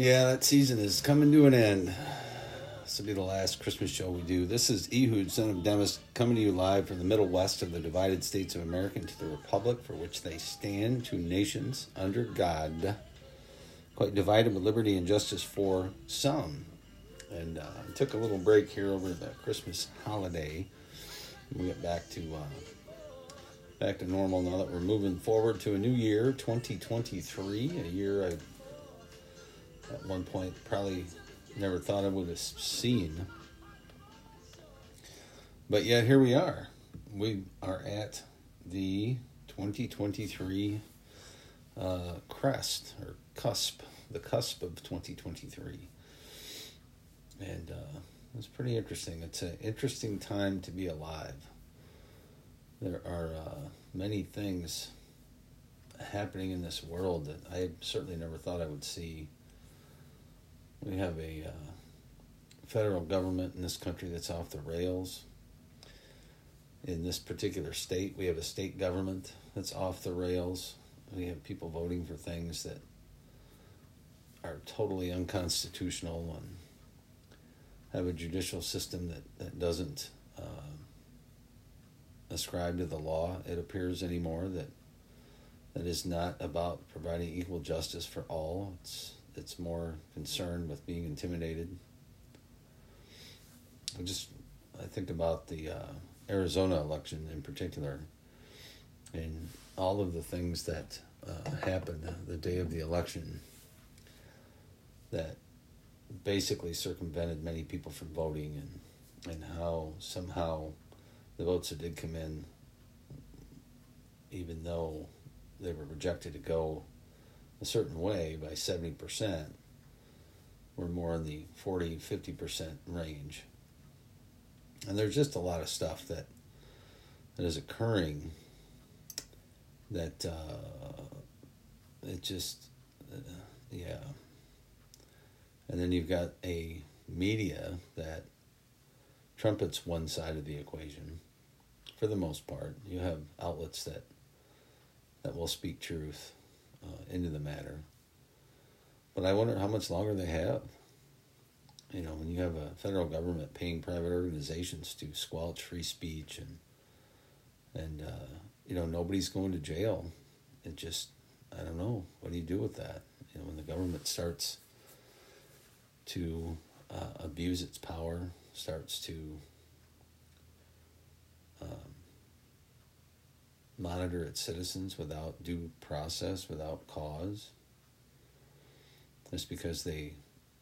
Yeah, that season is coming to an end. This will be the last Christmas show we do. This is Ehud, son of Demis, coming to you live from the Middle West of the divided states of America and to the Republic for which they stand, two nations under God, quite divided with liberty and justice for some. And uh, took a little break here over the Christmas holiday. We get back to uh, back to normal now that we're moving forward to a new year, 2023, a year I at one point probably never thought I would have seen. But yet here we are. We are at the 2023 uh, crest or cusp, the cusp of 2023. And uh, it's pretty interesting. It's an interesting time to be alive. There are uh, many things happening in this world that I certainly never thought I would see we have a uh, federal government in this country that's off the rails. In this particular state, we have a state government that's off the rails. We have people voting for things that are totally unconstitutional and have a judicial system that, that doesn't uh, ascribe to the law, it appears anymore, that that is not about providing equal justice for all. It's that's more concerned with being intimidated. I just I think about the uh, Arizona election in particular, and all of the things that uh, happened the day of the election that basically circumvented many people from voting, and and how somehow the votes that did come in, even though they were rejected to go a certain way by 70%, we're more in the 40 50% range. And there's just a lot of stuff that that is occurring that uh, it just, uh, yeah. And then you've got a media that trumpets one side of the equation for the most part. You have outlets that that will speak truth uh, into the matter. But I wonder how much longer they have. You know, when you have a federal government paying private organizations to squelch free speech and and uh, you know nobody's going to jail. It just I don't know what do you do with that. You know, when the government starts to uh, abuse its power, starts to um, monitor its citizens without due process, without cause, just because they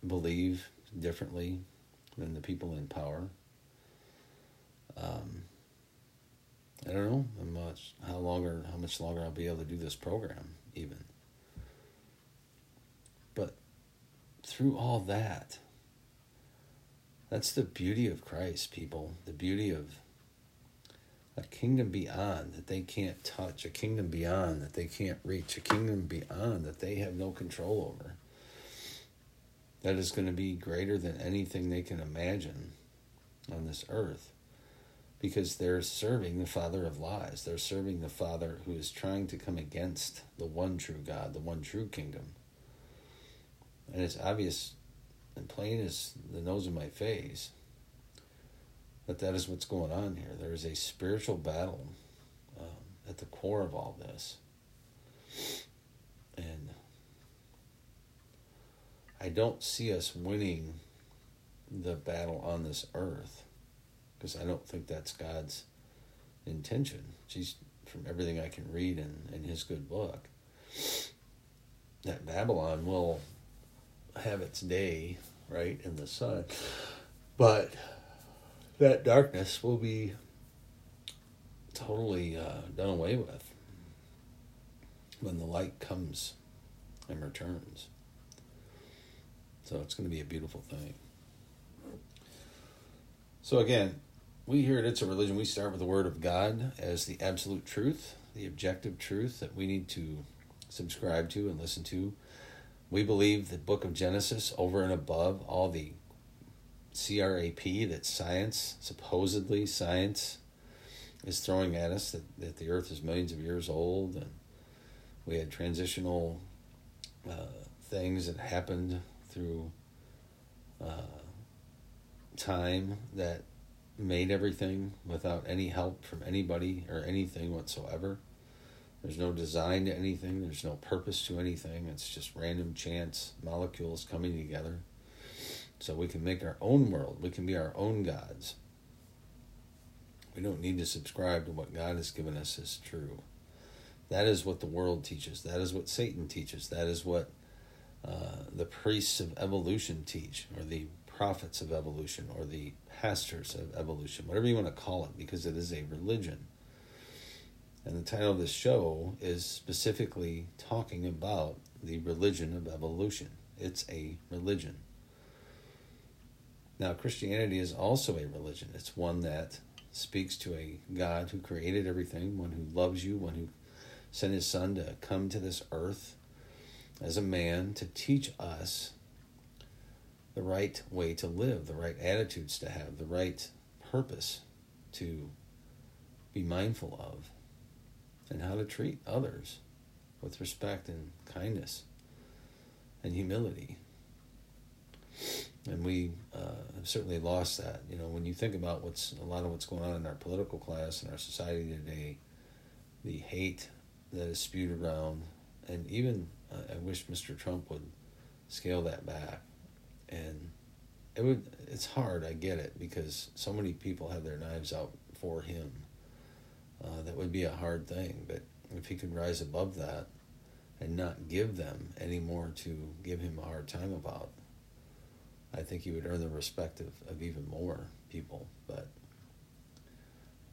believe differently than the people in power. Um, I don't know how much, how longer, how much longer I'll be able to do this program, even. But through all that, that's the beauty of Christ, people. The beauty of a kingdom beyond that they can't touch, a kingdom beyond that they can't reach, a kingdom beyond that they have no control over. That is going to be greater than anything they can imagine on this earth because they're serving the father of lies. They're serving the father who is trying to come against the one true God, the one true kingdom. And it's obvious and plain as the nose of my face that that is what's going on here. There is a spiritual battle um, at the core of all this. And I don't see us winning the battle on this earth because I don't think that's God's intention. She's from everything I can read in, in his good book. That Babylon will have its day, right, in the sun. But that darkness will be totally uh, done away with when the light comes and returns. So it's going to be a beautiful thing. So again, we here at It's a Religion, we start with the Word of God as the absolute truth, the objective truth that we need to subscribe to and listen to. We believe the book of Genesis over and above all the CRAP that science, supposedly science, is throwing at us that, that the earth is millions of years old and we had transitional uh, things that happened through uh, time that made everything without any help from anybody or anything whatsoever. There's no design to anything, there's no purpose to anything. It's just random chance molecules coming together. So we can make our own world, we can be our own gods. We don't need to subscribe to what God has given us as true. That is what the world teaches. That is what Satan teaches. That is what uh, the priests of evolution teach, or the prophets of evolution, or the pastors of evolution, whatever you want to call it, because it is a religion. And the title of this show is specifically talking about the religion of evolution. It's a religion. Now, Christianity is also a religion. It's one that speaks to a God who created everything, one who loves you, one who sent his son to come to this earth as a man to teach us the right way to live, the right attitudes to have, the right purpose to be mindful of, and how to treat others with respect and kindness and humility. And we uh, have certainly lost that. You know, when you think about what's a lot of what's going on in our political class and our society today, the hate that is spewed around, and even uh, I wish Mr. Trump would scale that back. And it would. It's hard. I get it because so many people have their knives out for him. Uh, that would be a hard thing, but if he could rise above that and not give them any more to give him a hard time about, I think he would earn the respect of, of even more people. But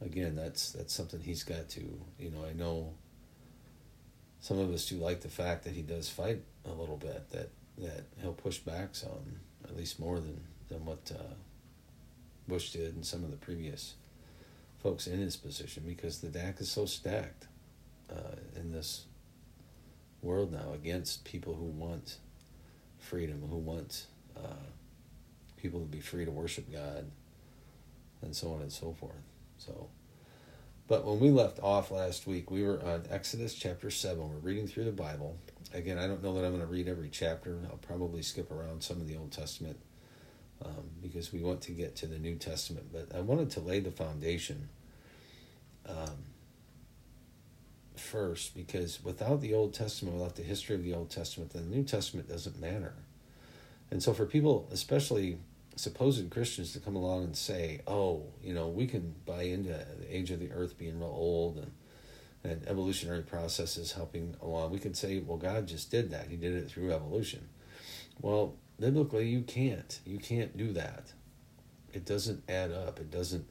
again, that's that's something he's got to. You know, I know some of us do like the fact that he does fight a little bit. That that he'll push back some, at least more than than what uh, Bush did and some of the previous folks in his position, because the deck is so stacked uh, in this world now against people who want freedom, who want uh, people to be free to worship God, and so on and so forth. So. But when we left off last week, we were on Exodus chapter 7. We're reading through the Bible. Again, I don't know that I'm going to read every chapter. I'll probably skip around some of the Old Testament um, because we want to get to the New Testament. But I wanted to lay the foundation um, first because without the Old Testament, without the history of the Old Testament, then the New Testament doesn't matter. And so for people, especially supposed Christians to come along and say, "Oh, you know, we can buy into the age of the earth being real old and and evolutionary processes helping along." We can say, "Well, God just did that. He did it through evolution." Well, biblically, you can't. You can't do that. It doesn't add up. It doesn't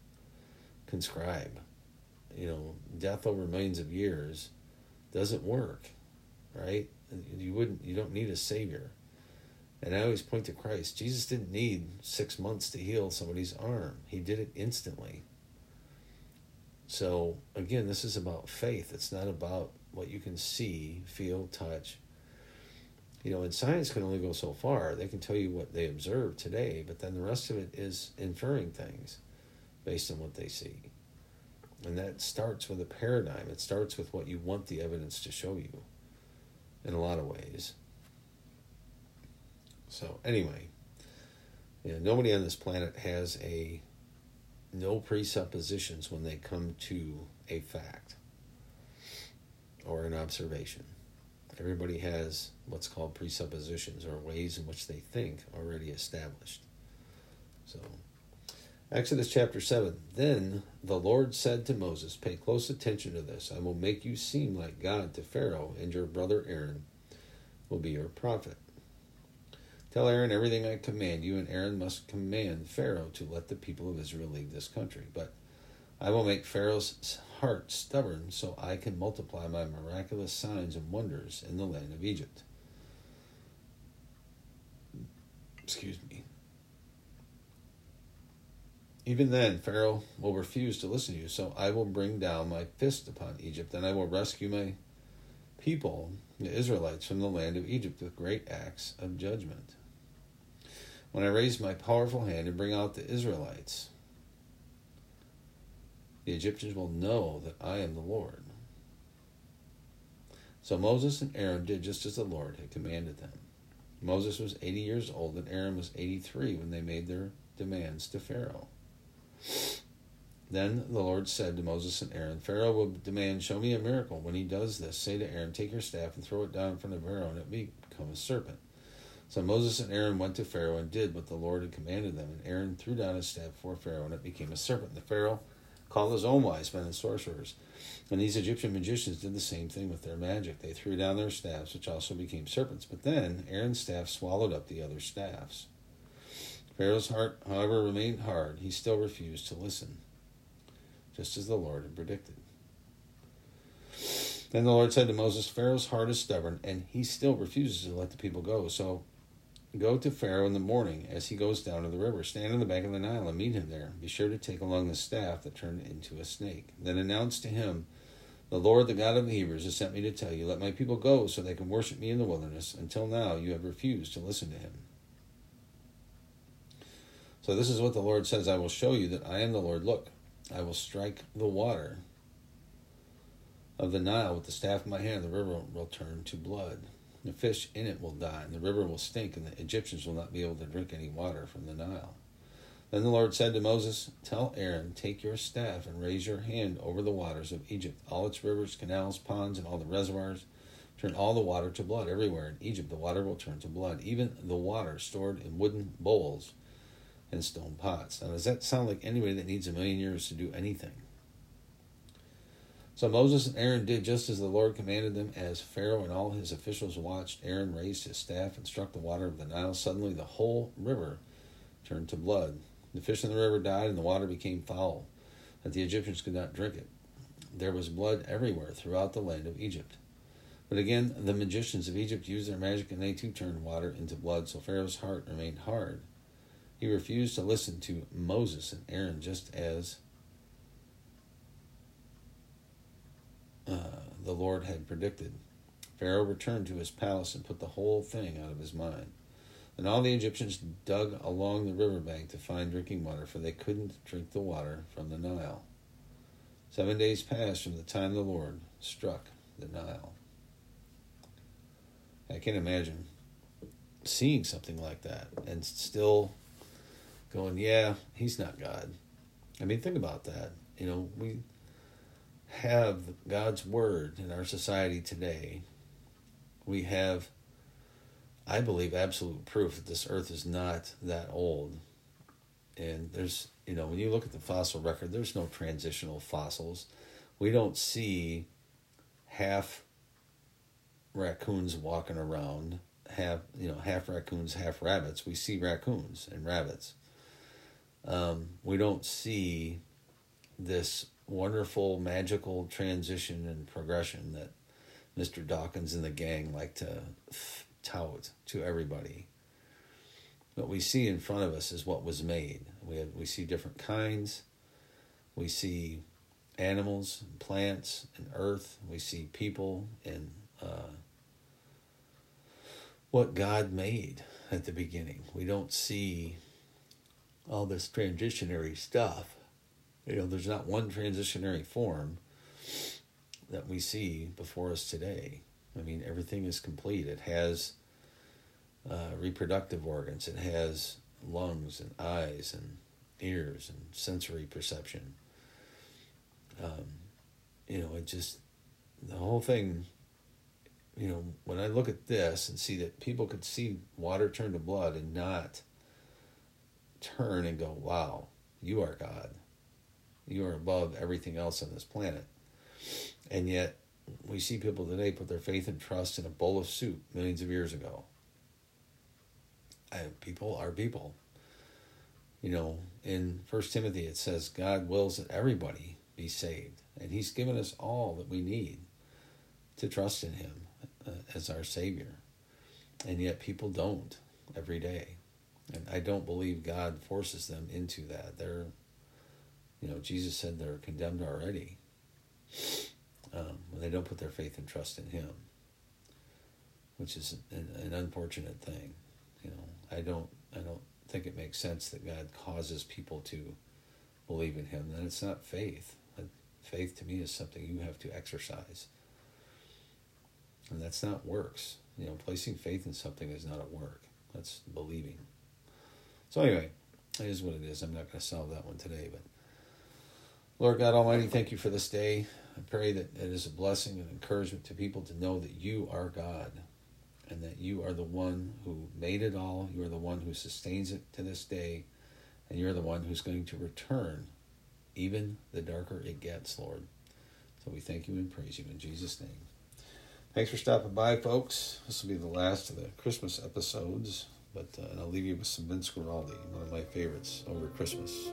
conscribe. You know, death over millions of years doesn't work, right? You wouldn't. You don't need a savior and I always point to Christ. Jesus didn't need six months to heal somebody's arm, He did it instantly. So, again, this is about faith. It's not about what you can see, feel, touch. You know, and science can only go so far. They can tell you what they observe today, but then the rest of it is inferring things based on what they see. And that starts with a paradigm. It starts with what you want the evidence to show you in a lot of ways. So anyway, nobody on this planet has a no presuppositions when they come to a fact or an observation. Everybody has what's called presuppositions or ways in which they think already established. So, Exodus chapter 7 Then the Lord said to Moses, Pay close attention to this. I will make you seem like God to Pharaoh, and your brother Aaron will be your prophet. Tell Aaron everything I command you, and Aaron must command Pharaoh to let the people of Israel leave this country. But I will make Pharaoh's heart stubborn so I can multiply my miraculous signs and wonders in the land of Egypt. Excuse me. Even then, Pharaoh will refuse to listen to you, so I will bring down my fist upon Egypt, and I will rescue my people, the Israelites, from the land of Egypt with great acts of judgment when I raise my powerful hand and bring out the Israelites. The Egyptians will know that I am the Lord. So Moses and Aaron did just as the Lord had commanded them. Moses was 80 years old and Aaron was 83 when they made their demands to Pharaoh. Then the Lord said to Moses and Aaron, Pharaoh will demand, Show me a miracle. When he does this, say to Aaron, Take your staff and throw it down in front of Pharaoh, and it become a serpent. So Moses and Aaron went to Pharaoh and did what the Lord had commanded them. And Aaron threw down his staff before Pharaoh, and it became a serpent. And the Pharaoh called his own wise men and sorcerers. And these Egyptian magicians did the same thing with their magic. They threw down their staffs, which also became serpents. But then Aaron's staff swallowed up the other staffs. Pharaoh's heart, however, remained hard. He still refused to listen, just as the Lord had predicted. Then the Lord said to Moses, Pharaoh's heart is stubborn, and he still refuses to let the people go. So Go to Pharaoh in the morning as he goes down to the river. Stand on the bank of the Nile and meet him there. Be sure to take along the staff that turned into a snake. Then announce to him, The Lord, the God of the Hebrews, has sent me to tell you, Let my people go so they can worship me in the wilderness. Until now, you have refused to listen to him. So this is what the Lord says I will show you that I am the Lord. Look, I will strike the water of the Nile with the staff in my hand. The river will turn to blood. The fish in it will die, and the river will stink, and the Egyptians will not be able to drink any water from the Nile. Then the Lord said to Moses, Tell Aaron, take your staff and raise your hand over the waters of Egypt, all its rivers, canals, ponds, and all the reservoirs. Turn all the water to blood everywhere. In Egypt, the water will turn to blood, even the water stored in wooden bowls and stone pots. Now, does that sound like anybody that needs a million years to do anything? So Moses and Aaron did just as the Lord commanded them. As Pharaoh and all his officials watched, Aaron raised his staff and struck the water of the Nile. Suddenly, the whole river turned to blood. The fish in the river died, and the water became foul, that the Egyptians could not drink it. There was blood everywhere throughout the land of Egypt. But again, the magicians of Egypt used their magic, and they too turned water into blood. So Pharaoh's heart remained hard. He refused to listen to Moses and Aaron, just as uh, the Lord had predicted. Pharaoh returned to his palace and put the whole thing out of his mind. And all the Egyptians dug along the river bank to find drinking water, for they couldn't drink the water from the Nile. Seven days passed from the time the Lord struck the Nile. I can't imagine seeing something like that and still going, yeah, he's not God. I mean, think about that. You know, we have God's word in our society today, we have, I believe, absolute proof that this earth is not that old. And there's, you know, when you look at the fossil record, there's no transitional fossils. We don't see half raccoons walking around, half, you know, half raccoons, half rabbits. We see raccoons and rabbits. Um, we don't see this wonderful, magical transition and progression that Mr. Dawkins and the gang like to tout to everybody. What we see in front of us is what was made. We have, we see different kinds. We see animals, and plants, and earth. We see people and uh, what God made at the beginning. We don't see all this transitionary stuff you know, there's not one transitionary form that we see before us today. I mean, everything is complete. It has uh, reproductive organs, it has lungs and eyes and ears and sensory perception. Um, you know, it just, the whole thing, you know, when I look at this and see that people could see water turn to blood and not turn and go, wow, you are God you are above everything else on this planet. And yet, we see people today put their faith and trust in a bowl of soup millions of years ago. And people are people. You know, in First Timothy it says God wills that everybody be saved, and He's given us all that we need to trust in Him uh, as our Savior. And yet, people don't every day, and I don't believe God forces them into that. They're you know, Jesus said they're condemned already um, when they don't put their faith and trust in Him, which is an, an unfortunate thing. You know, I don't, I don't think it makes sense that God causes people to believe in Him. Then it's not faith. Faith to me is something you have to exercise. And that's not works. You know, placing faith in something is not a work. That's believing. So anyway, it is what it is. I'm not going to solve that one today, but Lord God Almighty, thank you for this day. I pray that it is a blessing and encouragement to people to know that you are God and that you are the one who made it all. You are the one who sustains it to this day, and you're the one who's going to return even the darker it gets, Lord. So we thank you and praise you in Jesus' name. Thanks for stopping by, folks. This will be the last of the Christmas episodes, but uh, I'll leave you with some Vince Guaraldi, one of my favorites over Christmas.